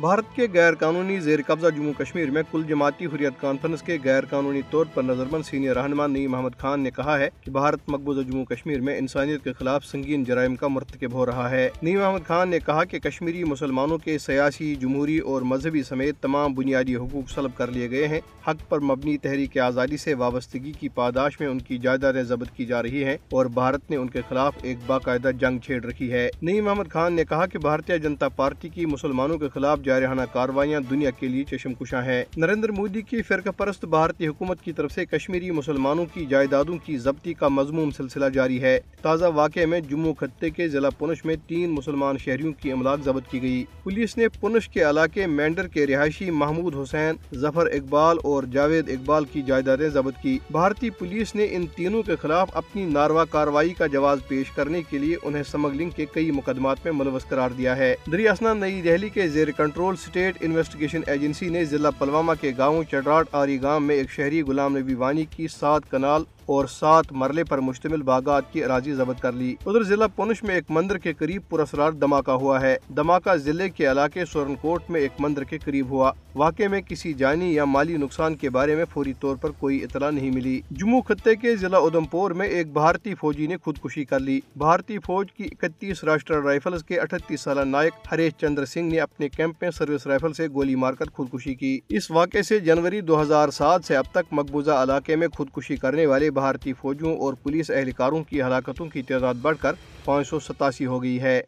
بھارت کے غیر قانونی زیر قبضہ جموں کشمیر میں کل جماعتی حریت کانفرنس کے غیر قانونی طور پر نظربند سینئر رہنما نئی محمد خان نے کہا ہے کہ بھارت مقبوضہ جموں کشمیر میں انسانیت کے خلاف سنگین جرائم کا مرتکب ہو رہا ہے۔ نئی محمد خان نے کہا کہ کشمیری مسلمانوں کے سیاسی، جمہوری اور مذہبی سمیت تمام بنیادی حقوق سلب کر لیے گئے ہیں۔ حق پر مبنی تحریک آزادی سے وابستگی کی پاداش میں ان کی جائیدادیں ضبط کی جا رہی ہیں اور بھارت نے ان کے خلاف ایک باقاعدہ جنگ چھیڑ رکھی ہے۔ نئی محمد خان نے کہا کہ بھارتیہ جنتا پارٹی کی مسلمانوں کے خلاف جارحانہ کاروائیاں دنیا کے لیے چشم کشاں ہیں۔ نریندر مودی کی فرقہ پرست بھارتی حکومت کی طرف سے کشمیری مسلمانوں کی جائیدادوں کی ضبطی کا مضموم سلسلہ جاری ہے۔ تازہ واقعے میں جموں خطے کے ضلع پونچھ میں تین مسلمان شہریوں کی املاک ضبط کی گئی۔ پولیس نے پونچھ کے علاقے مینڈر کے رہائشی محمود حسین، ظفر اقبال اور جاوید اقبال کی جائیدادیں ضبط کی۔ بھارتی پولیس نے ان تینوں کے خلاف اپنی ناروا کاروائی کا جواز پیش کرنے کے لیے انہیں سمگلنگ کے کئی مقدمات میں ملوث قرار دیا ہے۔ دریاسنا نئی دہلی کے زیر کنٹرول اسٹیٹ انویسٹیگیشن ایجنسی نے ضلع پلوامہ کے گاؤں چڈراٹ آری گام میں ایک شہری غلام نبی وانی کی سات کنال اور سات مرلے پر مشتمل باغات کی اراضی ضبط کر لی۔ ادھر ضلع پونچھ میں ایک مندر کے قریب پراسرار دھماکہ ہوا ہے۔ دھماکہ ضلع کے علاقے سورن کوٹ میں ایک مندر کے قریب ہوا۔ واقع میں کسی جانی یا مالی نقصان کے بارے میں فوری طور پر کوئی اطلاع نہیں ملی۔ جموں خطے کے ضلع ادھمپور میں ایک بھارتی فوجی نے خودکشی کر لی۔ بھارتی فوج کی اکتیس راشٹر رائفلز کے اٹھتیس سالہ نائک ہریش چندر سنگھ نے اپنے کیمپ میں سروس رائفل سے گولی مار کر خودکشی کی۔ اس واقعے سے جنوری دو ہزار سات سے اب تک مقبوضہ علاقے میں خودکشی کرنے والے بھارتی فوجوں اور پولیس اہلکاروں کی ہلاکتوں کی تعداد بڑھ کر پانچ سو ستاسی ہو گئی ہے۔